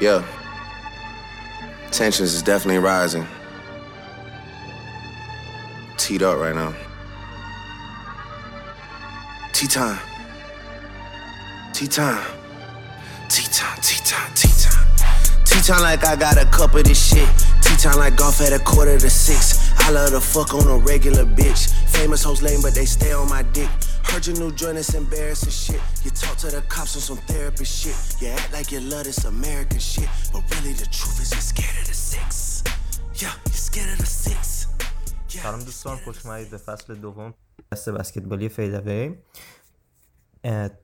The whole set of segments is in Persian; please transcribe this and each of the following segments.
Yeah. Tensions is definitely rising. Teed up right now. Tea time. Tea time. Tea time, tea time, tea time. Tea time like I got a cup of this shit. Tea time like golf at a quarter to six. I love to fuck on a regular bitch. Famous hoes lame, but they stay on my dick. Heard your new joint is embarrassing shit. You talk to the cops on some therapy shit. You act like you love this American shit. But really the truth is you're scared of the six. Yeah, you're scared of the six. سلام دوستان خوش به فصل دوم دست بسکتبالی فیدوی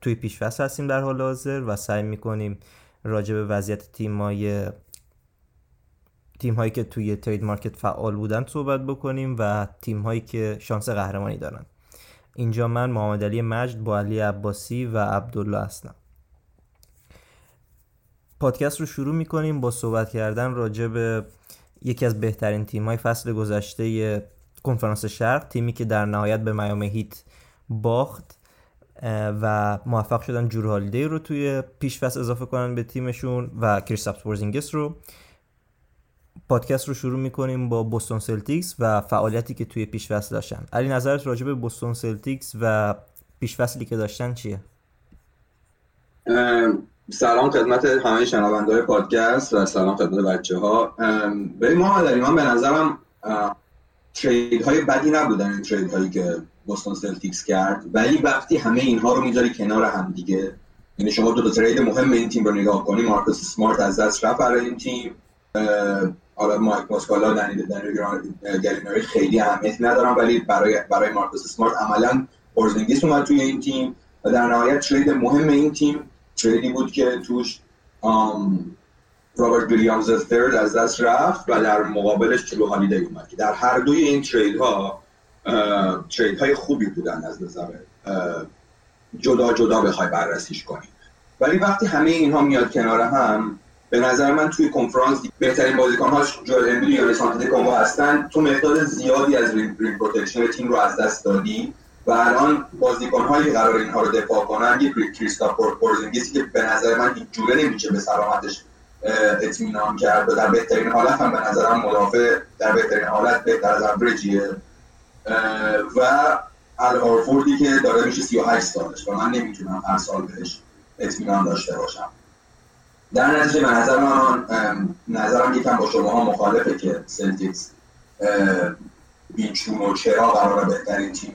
توی پیشفصل هستیم در حال حاضر و سعی می‌کنیم راجع به وضعیت تیمای تیم هایی که توی ترید مارکت فعال بودن صحبت بکنیم و تیم هایی که شانس قهرمانی دارن اینجا من محمد علی مجد با علی عباسی و عبدالله هستم. پادکست رو شروع می‌کنیم با صحبت کردن راجع به یکی از بهترین تیم های فصل گذشته کنفرانس شرق تیمی که در نهایت به میامی هیت باخت و موفق شدن جرو هالیدی رو توی پیش فصل اضافه کنن به تیمشون و کریستاپس پورزینگیس رو. پادکست رو شروع می‌کنیم با بوستون سلتیکس و فعالیتی که توی پیش فصل داشتن. علی نظرت راجع به بوستون سلتیکس و پیش فصلی که داشتن چیه؟ سلام خدمت همه شنونده پادکست و سلام خدمت بچه ها به محمد علی من به نظرم trade های بدی نبودن این trade هایی که بوستون سلتیکس کرد ولی وقتی همه اینها رو می‌ذاری کنار هم دیگه یعنی شما دو تا trade مهم این تیم رو نگاه کنی مارکوس سمارت از دست رفت برای این تیم. حالا مایک موسکالا دنی گلیناری خیلی اهمیتی ندارم ولی برای برای مارکوس سمارت عملا اورزینگیس اومد توی این تیم و در نهایت ترید مهم این تیم تریدی بود که توش رابرت ویلیامز ثرد از دست رفت و در مقابلش چلو هالیدی اومد که در هر دوی این ترید ها ترید های خوبی بودن از نظر جدا جدا بخوای بررسیش کنی. ولی وقتی همه اینها میاد کنار هم به نظر من توی کنفرانس بهترین بازیکن‌هاش جوئل امبید یانیس آنتتو هستن. تو مقدار زیادی از rim protection تیم رو از دست دادی و الان بازیکن‌هایی قراره اینها رو دفاع کنن یک کریستاپس پورزینگیسی که به نظر من هیچ جوره نمیشه به سلامتش اطمینان کرد و در بهترین حالت هم به نظرم مدافع در بهترین حالت بهتر از اوریجیه. و ال هورفوردی که داره میشه 38 سالش و من نمی‌تونم هر سال بهش اطمینان داشته باشم. در نتیجه به نظر من نظرم یکم با شما ها مخالفه که سلتیکس بیچون و چرا قراره بهترین تیم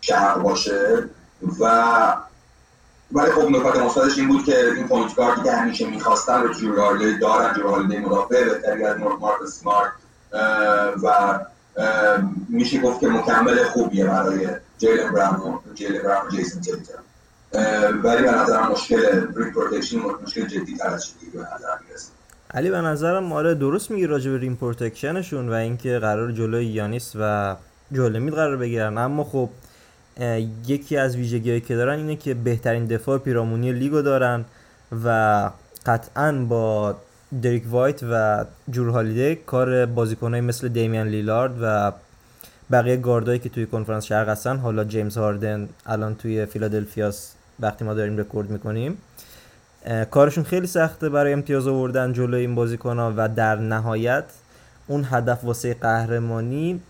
شرق باشه. و ولی خب نکات مثبتش این بود که این point guard ی که همیشه می‌خواستن رو جرو رو دارن جرو مدافع بهتری از مارک سمارت و میشه گفت که مکمل خوبیه برای جیلن براون جیلن براون و جیسن تیتوم ولی به نظرم مشکل rim protection مشکل جدی تر از به نظرم می‌رسه. علی به نظرم آره درست میگی راجع به rim protection شون و اینکه قراره جلوی یانیس و جولمید قرار بگیرن. اما خب یکی از ویژگیهایی که دارن اینه که بهترین دفاع پیرامونی لیگو دارن و قطعا با دریک وایت و جرو هالیدی کار بازیکنایی مثل دیمیان لیلارد و بقیه گاردایی که توی کنفرانس شرق هستن حالا جیمز هاردن الان توی فیلادلفیاس وقتی ما داریم رکورد می‌کنیم. کارشون خیلی سخته برای امتیاز آوردن جلوی این بازیکنها و در نهایت اون هدف واسه قهرمانی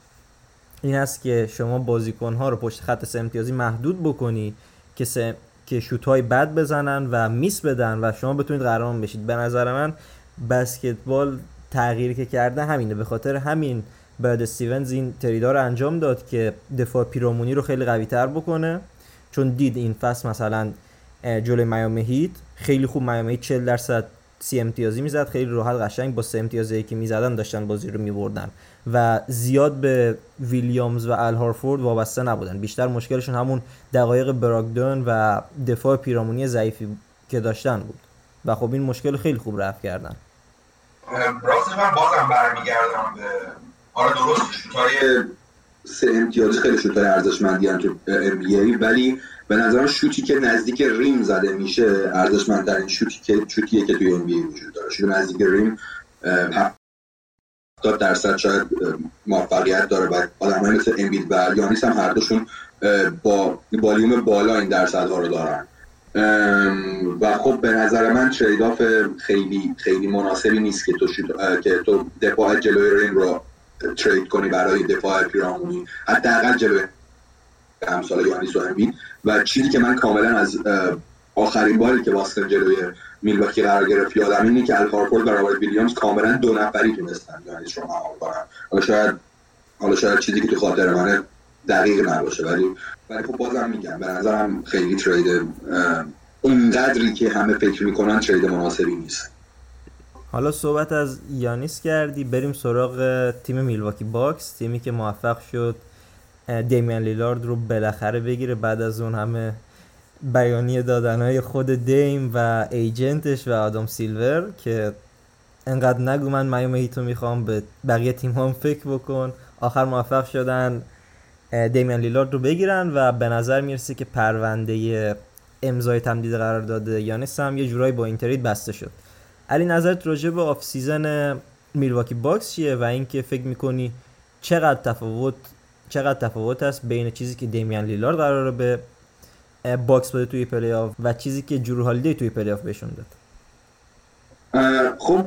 این است که شما بازیکنها رو پشت خط سه امتیازی محدود بکنی که سه... که شوت های بد بزنن و miss بدن و شما بتونید قهرمان بشید. به نظر من بسکتبال تغییری که کرده همینه. به خاطر همین بعد استیونز این تریدا رو انجام داد که دفاع پیرامونی رو خیلی قوی تر بکنه. چون دید این فصل مثلا جلوی میامی هیت خیلی خوب میامی هیت 40 درصد سی امتیازی می‌زد خیلی راحت قشنگ با سه امتیازی که می‌زدن داشتن بازی رو میبردن و زیاد به ویلیامز و الهارفورد وابسته نبودن. بیشتر مشکلشون همون دقایق براگدون و دفاع پیرامونی ضعیفی که داشتن بود و خب این مشکل خیلی خوب رفت کردن. راستش من بازم برمیگردم به آره درست شوتای سه امتیازی خیلی شوتای ارزشمندی هم که ام ولی به نظر شوتی که نزدیک ریم زده میشه ارزشمندترین شوتی که شوتیه که توی ام وجود داره. شوت نزدیک ریم 70 درصد شاید موفقیت داره. و آدمای مثل امبید و یانیس هم هر دوشون با والیوم بالا این درصدها رو دارن. و خب به نظر من تریداف خیلی خیلی مناسبی نیست که تو که تو دفاع جلوی رین رو ترید کنی برای دفاع پیرامونی حداقل جلوی امثال یانیس و امین و چیزی که من کاملا از آخرین باری که واستن جلوی میلواکی قرار گرفت یادم اینه که الکارپورت و رابرت ویلیامز کاملا دو نفری تونستن یانیس رو مهار کنن. حالا شاید حالا شاید چیزی که تو خاطر منه دقیق نباشه ولی ولی خب بازم میگم به نظرم خیلی trade اونقدری که همه فکر می‌کنن trade مناسبی نیست. حالا صحبت از یانیس کردی بریم سراغ تیم میلواکی باکس تیمی که موفق شد دیمیان لیلارد رو بالاخره بگیره بعد از اون همه بیانیه دادنهای خود دیم و agent ش و آدم سیلور که انقدر نگو من میامی هیتو می‌خوام به بقیه تیم هم فکر بکن. آخر موفق شدن دیمیان لیلارد رو بگیرن و به نظر می‌رسه که پرونده امضای تمدید قرارداد یانیس هم یه جورایی با این trade بسته شد. علی نظرت راجع به offseason میلواکی باکس چیه و اینکه فکر می‌کنی چقدر تفاوت چقدر تفاوت است بین چیزی که دیمیان لیلارد قراره به باکس بده توی پلی آف و چیزی که جرو هالیدی توی پلی آف بهشون داد؟ خب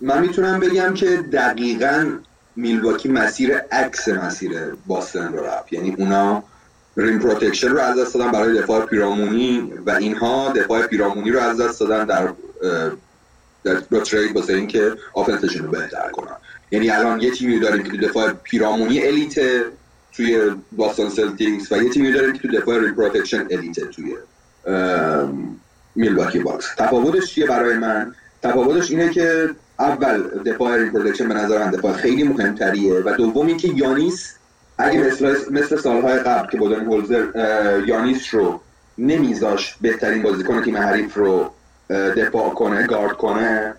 من می‌تونم بگم که دقیقا میلواکی مسیر عکس مسیر باستن رو رفت. یعنی اونا rim protection رو از دست دادن برای دفاع پیرامونی و اینها دفاع پیرامونی رو از دست دادن در در trade واسه اینکه offense شون رو بهتر کنن. یعنی الان یه تیمی داریم که تو دفاع پیرامونی elite توی باستون سلتیکس و یه تیمی داریم که تو دفاع rim protection elite توی میلواکی باکس. تفاوتش چیه برای من؟ تفاوتش اینه که اول دفاع rim protection به نظر من دفاع خیلی مهمتریه و دوم اینکه یانیس اگه مثل مثل سالهای قبل که بودنهولزر یانیس رو نمیذاش بهترین بازیکن تیم حریف رو دفاع کنه گارد کنه.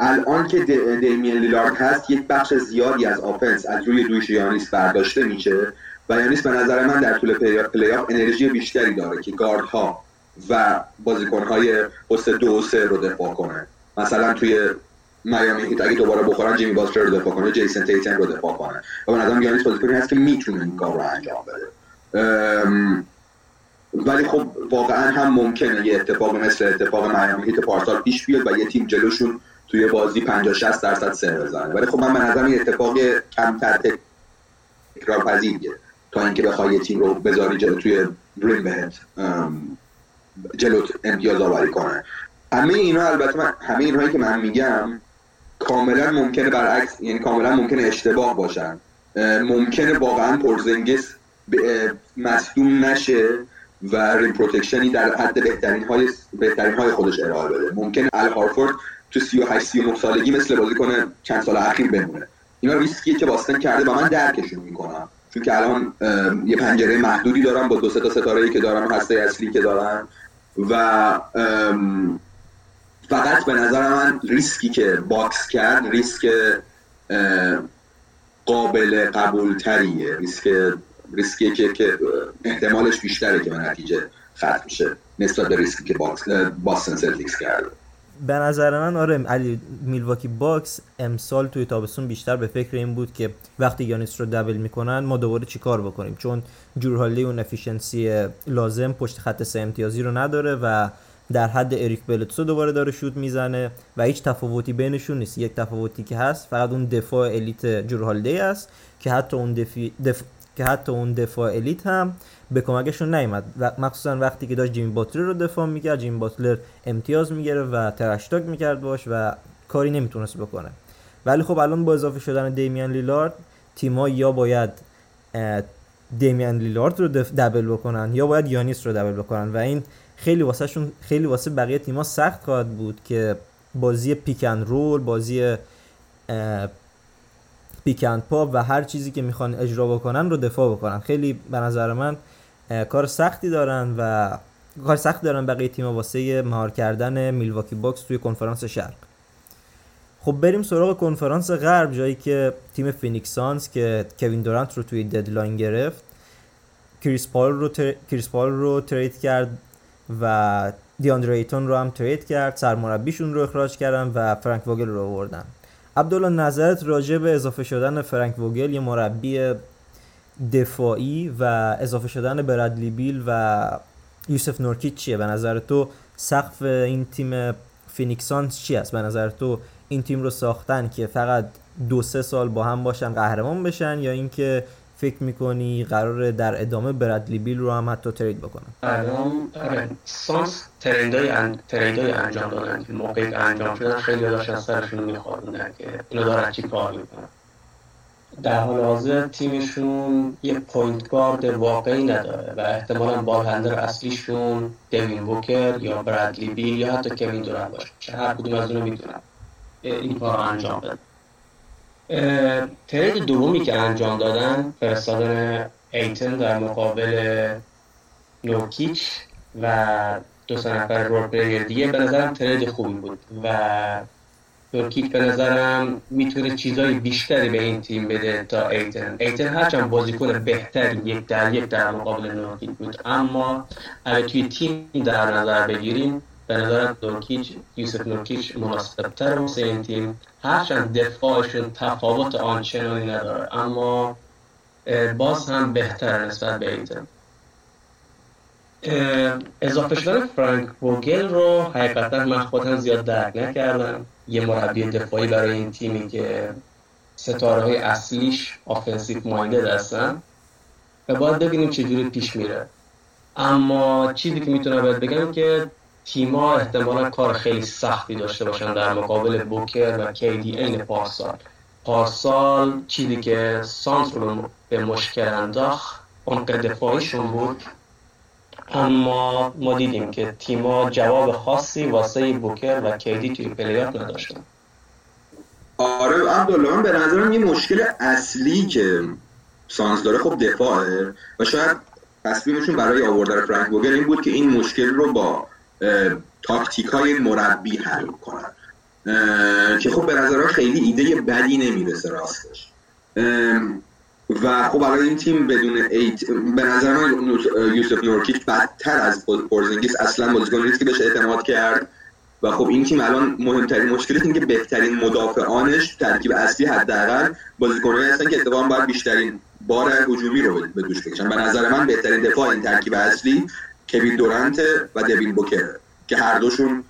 الان که دیمیان لیلارد هست یک بخش زیادی از offense از روی دوش یانیس برداشته میشه و یانیس به نظر من در طول پلی آف انرژی بیشتری داره که گارد ها و بازیکن های پست دو و سه رو دفاع کنه. مثلا توی میامی هیت اگه دوباره بخورن جیمی باتلر رو دفاع کنه جیسن تیتوم رو دفاع کنه. و به نظرم یانیس بازیکنی هست که می‌تونه این کار رو انجام بده. ولی خب واقعا هم ممکنه یه اتفاق مثل اتفاق میامی هیت پارسال پیش بیاد و یه تیم جلوشون توی بازی 50 60 درصد سه بزنه. ولی خب من به نظرم این اتفاق کمتر تکرار تا اینکه بخوای یه تیم رو بذاری جلو توی بریم بهت جلوت امتیاز آوری کنه. همه اینا البته من همه اینهایی که من میگم کاملا ممکنه برعکس یعنی کاملا ممکنه اشتباه باشن. ممکنه واقعا پرزنگس مصدوم نشه. و ریم پروتکشنی در حد بهترین های بهترین های خودش ارائه بده. ممکنه ال هارفورد تو 38 39 سالگی مثل بازی کنه چند سال اخیر بمونه. اینا ریسکیه که باستن کرده و من درکشون می‌کنم. چون که الان یه پنجره محدودی دارم با دو سه تا ستاره که دارم هسته اصلی که دارم و فقط به نظر من ریسکی که باکس کرد ریسک قابل قبول تریه ریسک ریسکی که, که احتمالش بیشتره که به نتیجه ختم میشه نسبت به ریسکی که باکس باستن سلتیکس کرده. به نظر من آره علی میلواکی باکس امسال توی تابستون بیشتر به فکر این بود که وقتی یانیس رو double می‌کنن ما دوباره چیکار بکنیم؟ چون جرو هالیدی اون efficiency لازم پشت خط سه امتیازی رو نداره و در حد اریک بلدسو دوباره داره شوت می‌زنه و هیچ تفاوتی بینشون نیست. یک تفاوتی که هست فقط اون دفاع elite جرو هالیدی است که حتی اون دفی... دف... که حتی اون دفاع الیت هم به کمکشون نیومد. و مخصوصا وقتی که داشت جیمی باتلر رو دفاع می‌کرد جیمی باتلر امتیاز می‌گیره و ترشتاک می‌کرد باش و کاری نمی‌تونست بکنه. ولی خب الان با اضافه شدن دیمیان لیلارد تیما یا باید دیمیان لیلارد رو دبل بکنن یا باید یانیس رو دبل بکنن. و این خیلی واسه شون خیلی واسه بقیه تیما سخت خواهد بود که بازی پیکن رول بازی pick and pop و هر چیزی که می‌خوان اجرا بکنن رو دفاع بکنن. خیلی به نظر من کار سختی دارن و کار سختی دارن بقیه تیم‌ها واسه مهار کردن میلواکی باکس توی کنفرانس شرق. خب بریم سراغ کنفرانس غرب جایی که تیم فینیکس سانز که کوین دورانت رو توی deadline گرفت کریس پال رو, تر... کریس پال رو trade کرد و دیاندره ایتون رو هم ترید کرد سرمربیشون رو اخراج کردن و فرانک وگل رو آوردن. عبدالله نظرت راجع به اضافه شدن فرانک وگل یه مربی دفاعی و اضافه شدن برادلی بیل و یوسف نورکیچ چیه؟ به نظر تو سقف این تیم فینیکس سانز چی است؟ به نظر تو این تیم رو ساختن که فقط دو سه سال با هم باشن قهرمان بشن یا اینکه فکر می‌کنی قرار در ادامه برادلی بیل رو هم حتی trade بکنن الان آره سانس trade ای ان... انجام دادن. که موقعی که انجام شدن خیلیا داشتن سرشونو می‌خاروندن که اینا دارن چی کار می‌کنن. در حال حاضر تیمشون یه point guard واقعی نداره و احتمالا ball handler اصلیشون دوین بوکر یا برادلی بیل یا حتی کوین دورنت باشه. هر کدوم از اونو می‌تونن این کار انجام بدن. trade دومی که انجام دادن فرستادن ایتن در مقابل نورکیچ و دو سه نفر role دیگه به نظرم trade خوبی بود و نورکیچ به نظرم می‌تونه چیزای بیشتری به این تیم بده تا ایتن ایتن هرچند بازیکن بهتری یک در یک در مقابل نورکیچ بود. اما اگه توی تیم در نظر بگیریم به نظرم نورکیچ یوسف نورکیچ مناسبتر واسه این تیم؟ هرچند دفاعشون تفاوت آنچنانی نداره اما باز هم بهتر نسبت به ایتن اضافه شدن فرانک وگل رو حقیقتا من خودم زیاد درک نکردم. یه مربی دفاعی برای این تیمی که ستاره های اصلیش offensive minded هستن. و باید ببینیم چجوری پیش میره. اما چیزی که می‌تونم باید بگم که تیما احتمالا کار خیلی سختی داشته باشن در مقابل بوکر و کیدی این پارسال. پارسال. چیزی که سانس رو به مشکل انداخت اون دفاعیشون بود اما ما دیدیم که تیما جواب خاصی واسه بوکر و کیدی توی پلیات نداشتن. آره عبدالله من به نظرم یه مشکل اصلی که سانس داره خب دفاعه و شاید تصمیمشون برای آوردن فرانک بوگر این بود که این مشکل رو با تاکتیک های مربی حل کنن. که خب به نظرم خیلی ایده بدی نمی‌رسه راستش. و خب برای این تیم بدون ایتن به نظر من یوسف نورکیچ بدتر از پورزینگیس اصلا بازیکن نیست که بهش اعتماد کرد. و خب این تیم الان مهمترین مشکلش اینه که بهترین مدافعانش ترکیب اصلی حداقل بازیکنایی هستن که اتفاقا باید بیشترین بار هجومی رو به دوش بکشن. به نظر من بهترین دفاع این ترکیب اصلی کوین دورنت و دوین بوکر که هر دوشون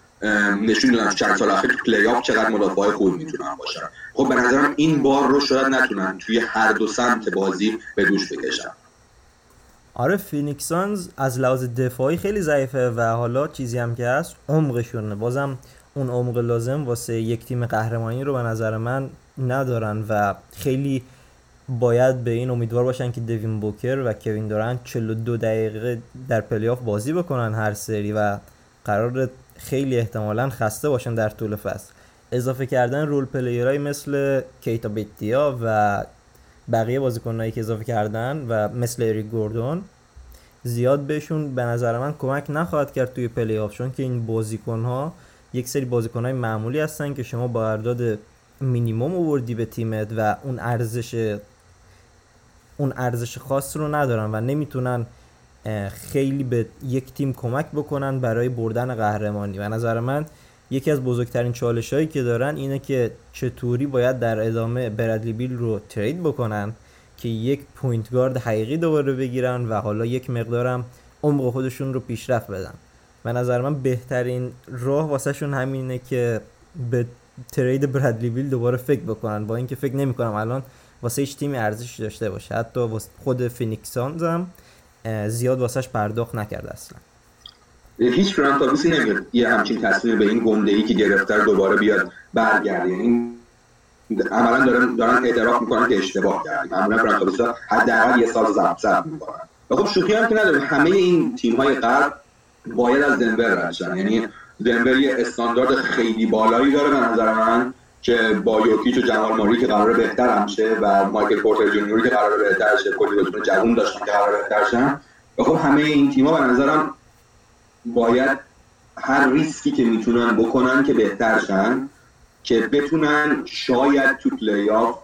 نشون دادن چند سال اخیر تو پلی آف چقدر مدافع خوب می‌تونن باشن. خب به نظرم این بار رو شاید نتونن توی هر دو سمت بازی به دوش بکشن. آره فینیکس سانز از لحاظ دفاعی خیلی ضعیفه و حالا چیزی هم که هست عمقشونه. بازم اون عمق لازم واسه یک تیم قهرمانی رو به نظر من ندارن و خیلی باید به این امیدوار باشن که دوین بوکر و کوین دورنت 42 دقیقه در پلی آف بازی بکنن هر سری و قرار خیلی احتمالا خسته باشن در طول فصل. اضافه کردن role player های مثل کیتا بیتس‌دیاپ و بقیه بازیکنایی که اضافه کردن و مثل اریک گوردون زیاد بهشون به نظر من کمک نخواهد کرد توی پلی آف چون که این بازیکن ها یک سری بازیکن های معمولی هستن که شما با قرارداد مینیموم آوردی به تیمت و اون ارزش اون ارزش خاص رو ندارن و نمی‌تونن خیلی به یک تیم کمک بکنن برای بردن قهرمانی. و نظر من یکی از بزرگترین چالش هایی که دارن اینه که چطوری باید در ادامه برادلی بیل رو ترید بکنن که یک پوینت گارد حقیقی دوباره بگیرن و حالا یک مقدارم عمق خودشون رو پیشرفت بدن. به نظر من بهترین راه واسه شون همینه که به ترید برادلی بیل دوباره فکر بکنن. با اینکه فکر نمی‌کنم الان واسه هیچ تیمی ارزش داشته باشه. حتی خود فینیکس سانز هم زیاد واسهش پرداخت نکرده اصلا. هیچ front office ی نمیاد یه همچین تصمیم به این گنده ای که گرفته دوباره بیاد برگرده. این عملا دارن دارن اعتراف می‌کنن که اشتباه کردیم معمولا front office ی حداقل یه سال ضبط ثبت می‌کنن. و خب شوخی هم که نداره همه این تیم های غرب باید از دنور رد یعنی دنور یه استاندارد خیلی بالایی داره به نظر من. که با یوکیچ و جمال ماری که قرار بهتر شه و مایکل پورتر جونیوری که قرار بهتر شه کلی بازیکن جوون داشتن که قرار بهتر شن. و خب همه این تیم‌ها به نظرم باید هر ریسکی که می‌تونن بکنن که بهتر شن که بتونن شاید تو پلی آف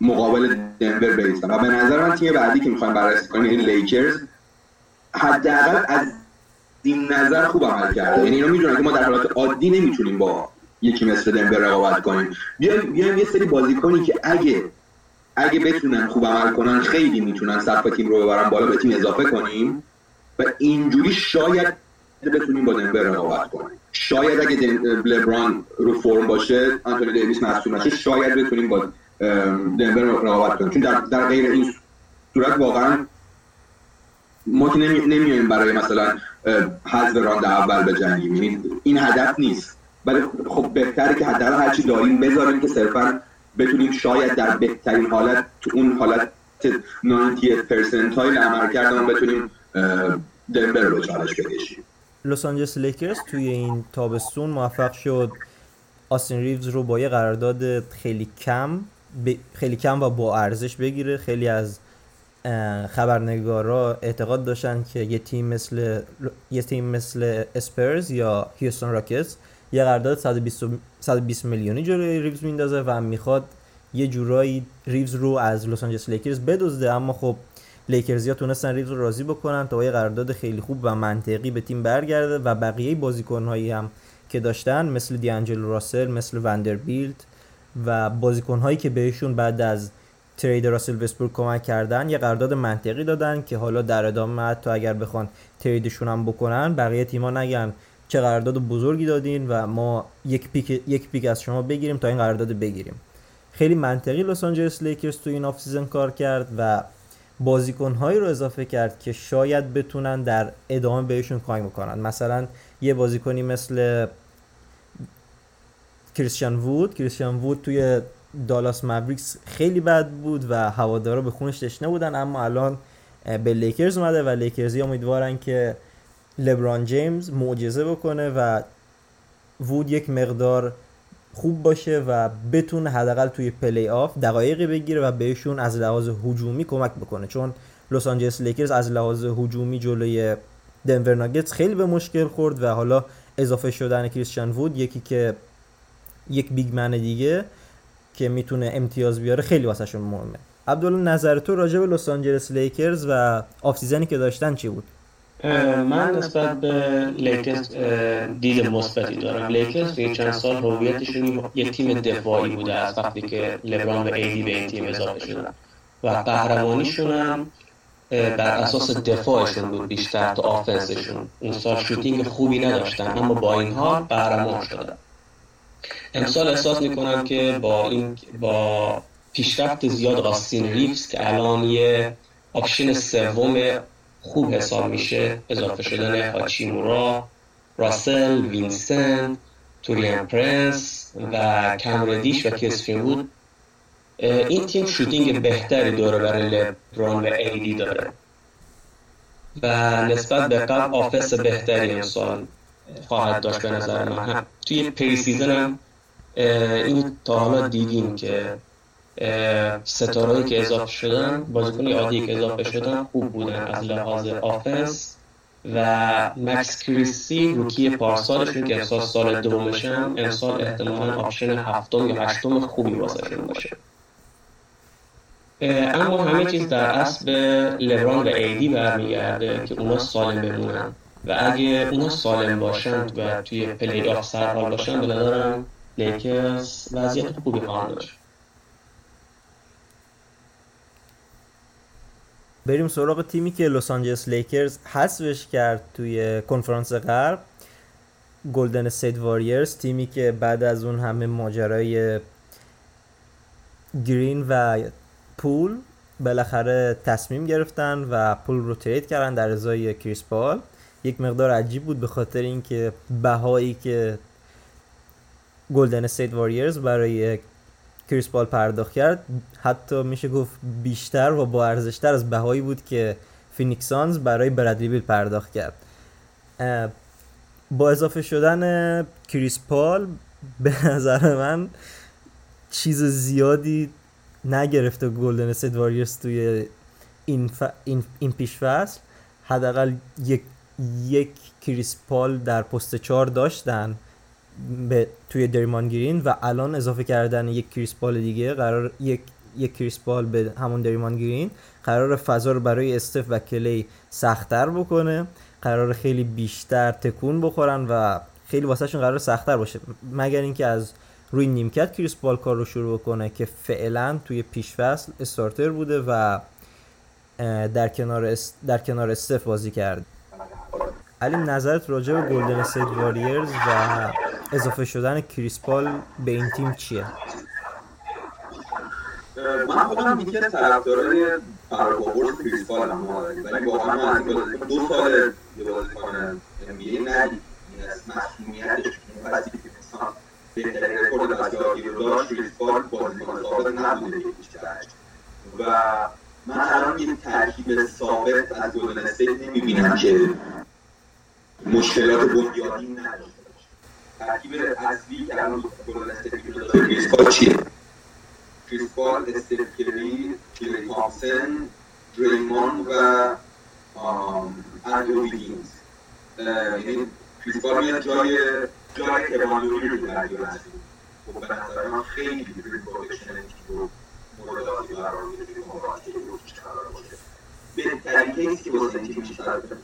مقابل دنور بایستن و به نظر من تیم بعدی که می‌خوایم بررسی کنیم این لیکرز حداقل از این نظر خوب عمل کرده. یعنی اینا می‌دونن که ما در حالات عادی نمی‌تونیم با یکی مثل دنور رقابت کنیم. بیایم بیایم یه سری بازیکنی که اگه اگه بتونن خوب عمل کنن خیلی می‌تونن سقف تیم رو ببرن بالا به تیم اضافه کنیم و اینجوری شاید بتونیم با دنور رقابت کنیم. شاید اگه لبران رو فرم باشه آنتونی دیویس مصدوم نشه شاید بتونیم با دنور رقابت کنیم. چون در, در غیر این صورت واقعا ما که نمیایم برای مثلا حذف راند اول بجنگیم. یعنی این هدف نیست. ولی خب بهتره که حداقل هرچی داریم بذاریم که صرفا بتونیم شاید در بهترین حالت تو اون حالت 90 percentile عمل کردن بتونیم دنور رو چالش بکشیم. لس آنجلس لیکرز توی این تابستون موفق شد. آستین ریوز رو با یه قرارداد خیلی کم خیلی کم و با ارزش بگیره. خیلی از خبرنگارا اعتقاد داشتن که یه تیم مثل یه تیم مثل اسپرز یا هیوستون راکتس یه قرارداد 120 120 میلیونی جلوی ریوز میندازه و می‌خواد یه جورایی ریوز رو از لس آنجلس لیکرز بدزده. اما خب لیکرزیا تونستن ریوز رو راضی بکنن تا یه قرارداد خیلی خوب و منطقی به تیم برگرده و بقیه بازیکنهایی هم که داشتن مثل دیانجل راسل مثل وندربیلت و بازیکنهایی که بهشون بعد از trade راسل وستبروک کمک کردن یه قرارداد منطقی دادن که حالا در ادامه حتی اگر بخوان trade شون هم بکنن بقیه تیما نگن. چه قرارداد بزرگی دادین و ما یک pick یک pick از شما بگیریم تا این قرارداد بگیریم. خیلی منطقی لس آنجلس لیکرز تو این offseason کار کرد و بازیکنهایی رو اضافه کرد که شاید بتونن در ادامه بهشون کمک بکنن. مثلا یه بازیکنی مثل کریستیان وود. کریستیان وود توی دالاس مبریکس خیلی بد بود و هوادارا به خونش تشنه بودن اما الان به لیکرز اومده و لیکرزی امیدوارن که لبران جیمز معجزه بکنه و وود یک مقدار خوب باشه و بتونه حداقل توی پلی آف دقایقی بگیره و بهشون از لحاظ هجومی کمک بکنه. چون لس آنجلس لیکرز از لحاظ هجومی جلوی دنور ناگتس خیلی به مشکل خورد و حالا اضافه شدن کریستیان وود یکی که یک big man دیگه که می‌تونه امتیاز بیاره خیلی واسهشون مهمه. عبدالله نظر تو راجع به لس آنجلس لیکرز و offseason ی که داشتن چی بود؟ من نسبت به لیکرز دید مثبتی دارم. لیکرز توی چند سال هویتشون یه تیم دفاعی بوده از وقتی که لبران و ایدی به این تیم اضافه شدن. و قهرمانیشون هم بر اساس دفاعشون بود بیشتر تا offense شون اون سال shooting خوبی نداشتن اما با این حال قهرمان شدن. امسال احساس می‌کنم که با این با پیشرفت زیاد آستین ریفز که الان یه option سوم خوب حساب میشه. اضافه شدن هاچیمورا راسل وینسنت توریان پرنس و کم ردیش و کریستین وود این تیم shooting بهتری داره برای لبران و ایدی داره. و نسبت به قبل offense بهتری امسال. خواهد داشت به نظر من. توی preseason هم این تا حالا دیدیم که ستارهایی که اضافه شدن بازیکن عادی که اضافه شدن خوب بودن از لحاظ offense و مکس کریستی rookie پارسالشون که امسال سال دومشه امسال احتمالا option هفتم یا هشتم خوبی واسهشون باشه. اما همه چیز در اصل به لبران و ایدی برمیگرده که اونا سالم بمونن. و اگه اونا سالم باشن و توی پلی آف سرحال باشن به نظرم لیکرز وضعیت خوبی خواهند داشت. بریم سراغ تیمی که لس آنجلس لیکرز حذفش کرد توی کنفرانس غرب. گلدن استیت واریرز تیمی که بعد از اون همه ماجرای گرین و پول بالاخره تصمیم گرفتن و پول رو trade کردن در ازای کریس پال. یک مقدار عجیب بود به خاطر اینکه بهایی که گلدن استیت واریرز برای کریس پال پرداخت کرد حتی میشه گفت بیشتر و با ارزشتر از بهایی بود که فینیکس سانز برای برادلی بیل پرداخت کرد. با اضافه شدن کریس پال به نظر من چیز زیادی نگرفته گلدن استیت واریرز توی این, ف... این, این پیش فصل حداقل یک یک کریس پال در پست چهار داشتن به توی دریمان گرین و الان اضافه کردن یک کریس پال دیگه قرار یک یک کریس پال به همون دریمان گرین قرار فضا رو برای استف و کلی سختتر بکنه قرار خیلی بیشتر تکون بخورن و خیلی واسهشون قرار سختتر باشه. مگر اینکه از روی نیمکت کریس پال کار رو شروع کنه که فعلا توی پیشفصل starter بوده و در کنار در کنار استف بازی کرد. علی نظرت راجع به گلدن استیت واریرز و اضافه شدن کریس پال به این تیم چیه من خودم یکی از طرفدارای کریس پالم ولی واقعا از دو سال بازیکن ان بی ای ندیدیم از مسئولیتش که بهترین رکورد دستیاری رو داشت کریس پال بازیکن ثابت نبوده بیشترش و من الان یه ترکیب ثابت از گلدن استیت نمی‌بینم که مشکلات بنیادی نداشته باشه ترکیب اصلی که الان کریس پال چیه کلی تامسن دریمون و اندرو ویگینز. یعنی کریس پال میاد جای جای کوان لونی رو در دیو هستیم خب من خیلی روی پروفشن تیم رو مورد آزی قرار میده که که رو قرار باشه بهترین کیسی که واسه تیم میشه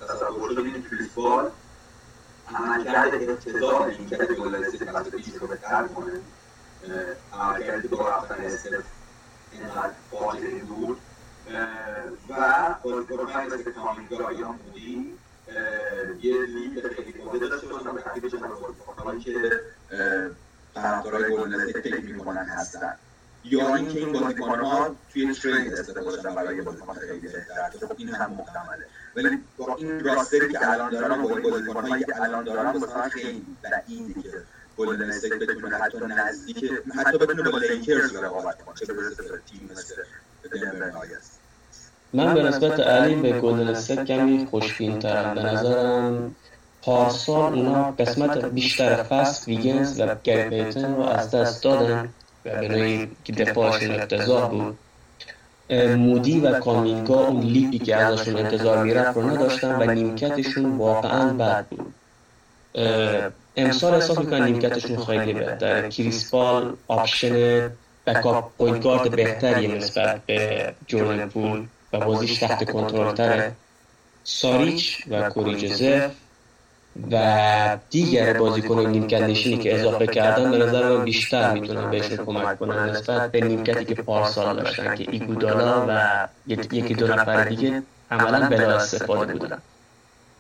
تصور شده کریس پال عملکرد اقتضا این که استیت وقت پیش رو بهتر کنه عملکردی با رفتن استف اینقدر فاجعه بود. و بازیکنهای مثل کامینگا یا مودی یه لیگ خیلی گنده داشته باشن به ترتیب چند بازیکنهایی که طرفدارای استیت فکر می‌کنن هستن. یا اینکه این بازیکنها توی trade استفاده باشن برای بازیکن خیلی بهتر. خب این هم محتمله. ولی با این roster ی که الان دارن با این بازیکنهایی که الان دارن مثلا خیلی بعیده که گلدن استیت بتونه حتی نزدیک حتی بتونه با لیکرز رقابت کنه چه برسه به تیم مثل دنور ناگتس من به نسبت علی به گلدن استیت کمی خوشبین ترم به نظرم پارسال اونا قسمت بیشتر فصل ویگنز و گری پیتن رو از دست دادن. و نوعی که دفاعشون افتضاح بود. مودی و کامینگا اون leap ی که ازشون انتظار می‌رفت رو نداشتن و نیمکتشون واقعا بد بود. امسال احساس می‌کنن نیمکتشون خیلی بهتره. کریس پال option backup point بهتری نسبت به جوردن پول و بازیش تحت کنترل تره ساریچ و کوری جوزف و دیگر بازیکن نیمکت نشینی که اضافه کردن به نظر من بیشتر می‌تونن بهشون کمک کنن نسبت به نیمکتی که پارسال داشتن که ایگودالا و یکی دو نفر دیگه عملا بلا استفاده بودن.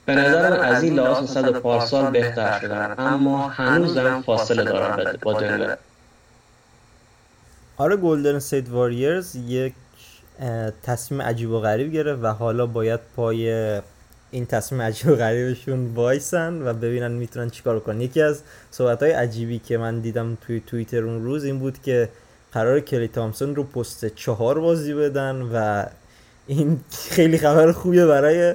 به نظر من از این لحاظ نسبت به پارسال بهتر شدن. اما هنوز هم فاصله دارن با دنور آره گلدن استیت واریرز یک تصمیم عجیب و غریب گرفت و حالا باید پای این تصمیم عجیب و غریبشون وایسن و ببینن می‌تونن چیکار کنن. یکی از صحبت های عجیبی که من دیدم توی توییتر اون روز این بود که قرار کلی تامسون رو پست چهار بازی بدن و این خیلی خبر خوبیه برای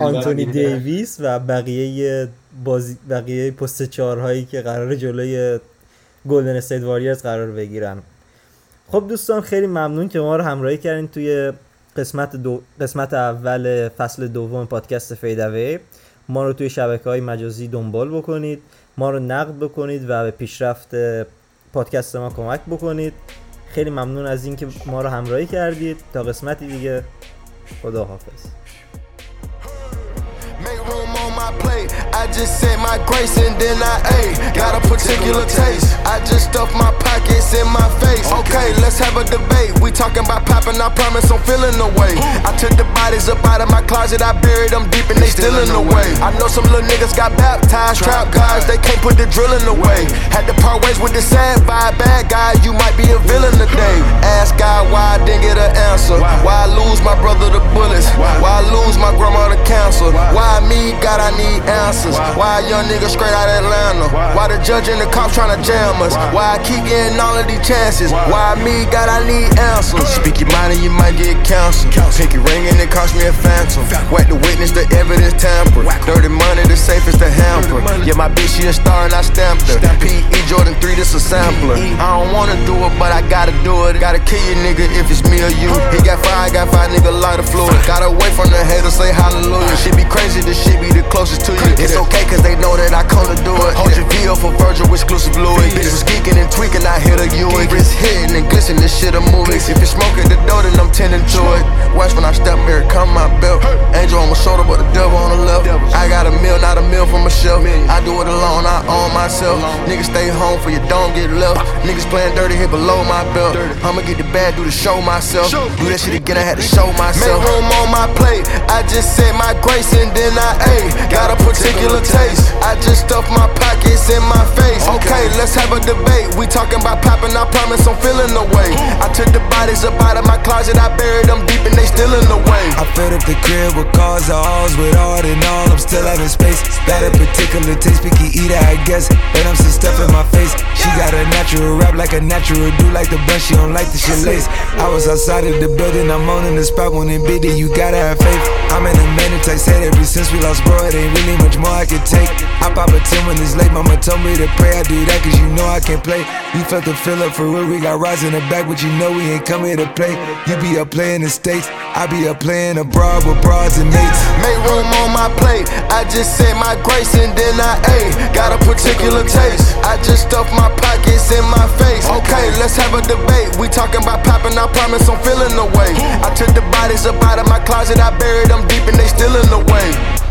آنتونی دیویس و بقیه بازی بقیه پست چهارهایی که قرار جلوی گلدن استیت واریرز قرار بگیرن. خب دوستان خیلی ممنون که ما رو همراهی کردین توی قسمت دو قسمت اول فصل دوم پادکست فیدوی ما رو توی شبکه های مجازی دنبال بکنید ما رو نقد بکنید و به پیشرفت پادکست ما کمک بکنید. خیلی ممنون از اینکه ما رو همراهی کردید. تا قسمتی دیگه خدا just said my grace and then I ate. Got a particular taste. I just stuffed my pockets in my face. Okay, let's have a debate. We talking about popping, I promise I'm feeling the way. I took the bodies up out of my closet, I buried them deep and they still in the way. I know some little niggas got baptized, trap guys, they can't put the drilling away. Had to part ways with the sad vibe, bad guy, you might be a villain today. Ask God why I didn't get an answer. Why I lose my brother to bullets? Why I lose my grandma to cancer? Why me, God, I need answers? Why a young nigga straight out Atlanta? Why the judge and the cops trying to jam us? Why I keep getting all of these chances? Why me, God, I need answers. Speak your mind and you might get counseled. Pinky ring and it cost me a phantom. Whack the witness, the evidence tamper. Dirty money, the safest the hamper. Yeah, my bitch, she a star and I stamped her. P.E. Jordan 3, this a sampler. I don't wanna do it, but I gotta do it. Gotta kill you, nigga, if it's me or you. He got five, got five, nigga, light of fluid. Got away from the haters, say hallelujah. Shit be crazy, this shit be the closest to you. It's okay, cause they know that I come to do it. Hold your VO for Virgil, exclusive Louis. Bitch was geeking and tweaking, I hit a Ewing. Wrist hitting and glistening, this shit a movie. If you're smoking do it alone, I own myself. Niggas stay home for you don't get left. Niggas playing dirty here below my belt. I'ma get the bad, do the show myself. Do that shit again, I had to show myself. Make room on my plate. I just said my grace and then I ate. Got a particular taste. I just stuffed my pockets in my face. Okay, let's have a debate. We talking about popping, I promise I'm feeling the way. I took the bodies up out of my closet, I buried them deep and they still in the way. I filled up the crib with cars, the halls with all and all. I'm still having space. Got a particular taste, picky eater, I guess. But I'm some stuff in my face. She got a natural rap like a natural do like the bun, she don't like the shit lace. I was outside of the building, I'm on in the spot when it you gotta have faith. I'm in the mandatory said ever since we lost bro, it ain't really much more I can take. I pop a 10 when it's late, mama told me to pray. I do that cause you know I can't play. You felt the fill up for real, we got rise in the back, but you know we ain't come here to play. You be up playing the States, I be up playing abroad with bras and mates. Make room on my plate. I just said my grace and then I ate. Got a particular taste. I just stuffed my pockets in my face. Okay, let's have a debate. We talking about popping, I promise I'm feeling the way. I took the bodies up out of my closet, I buried them deep and they still in the way.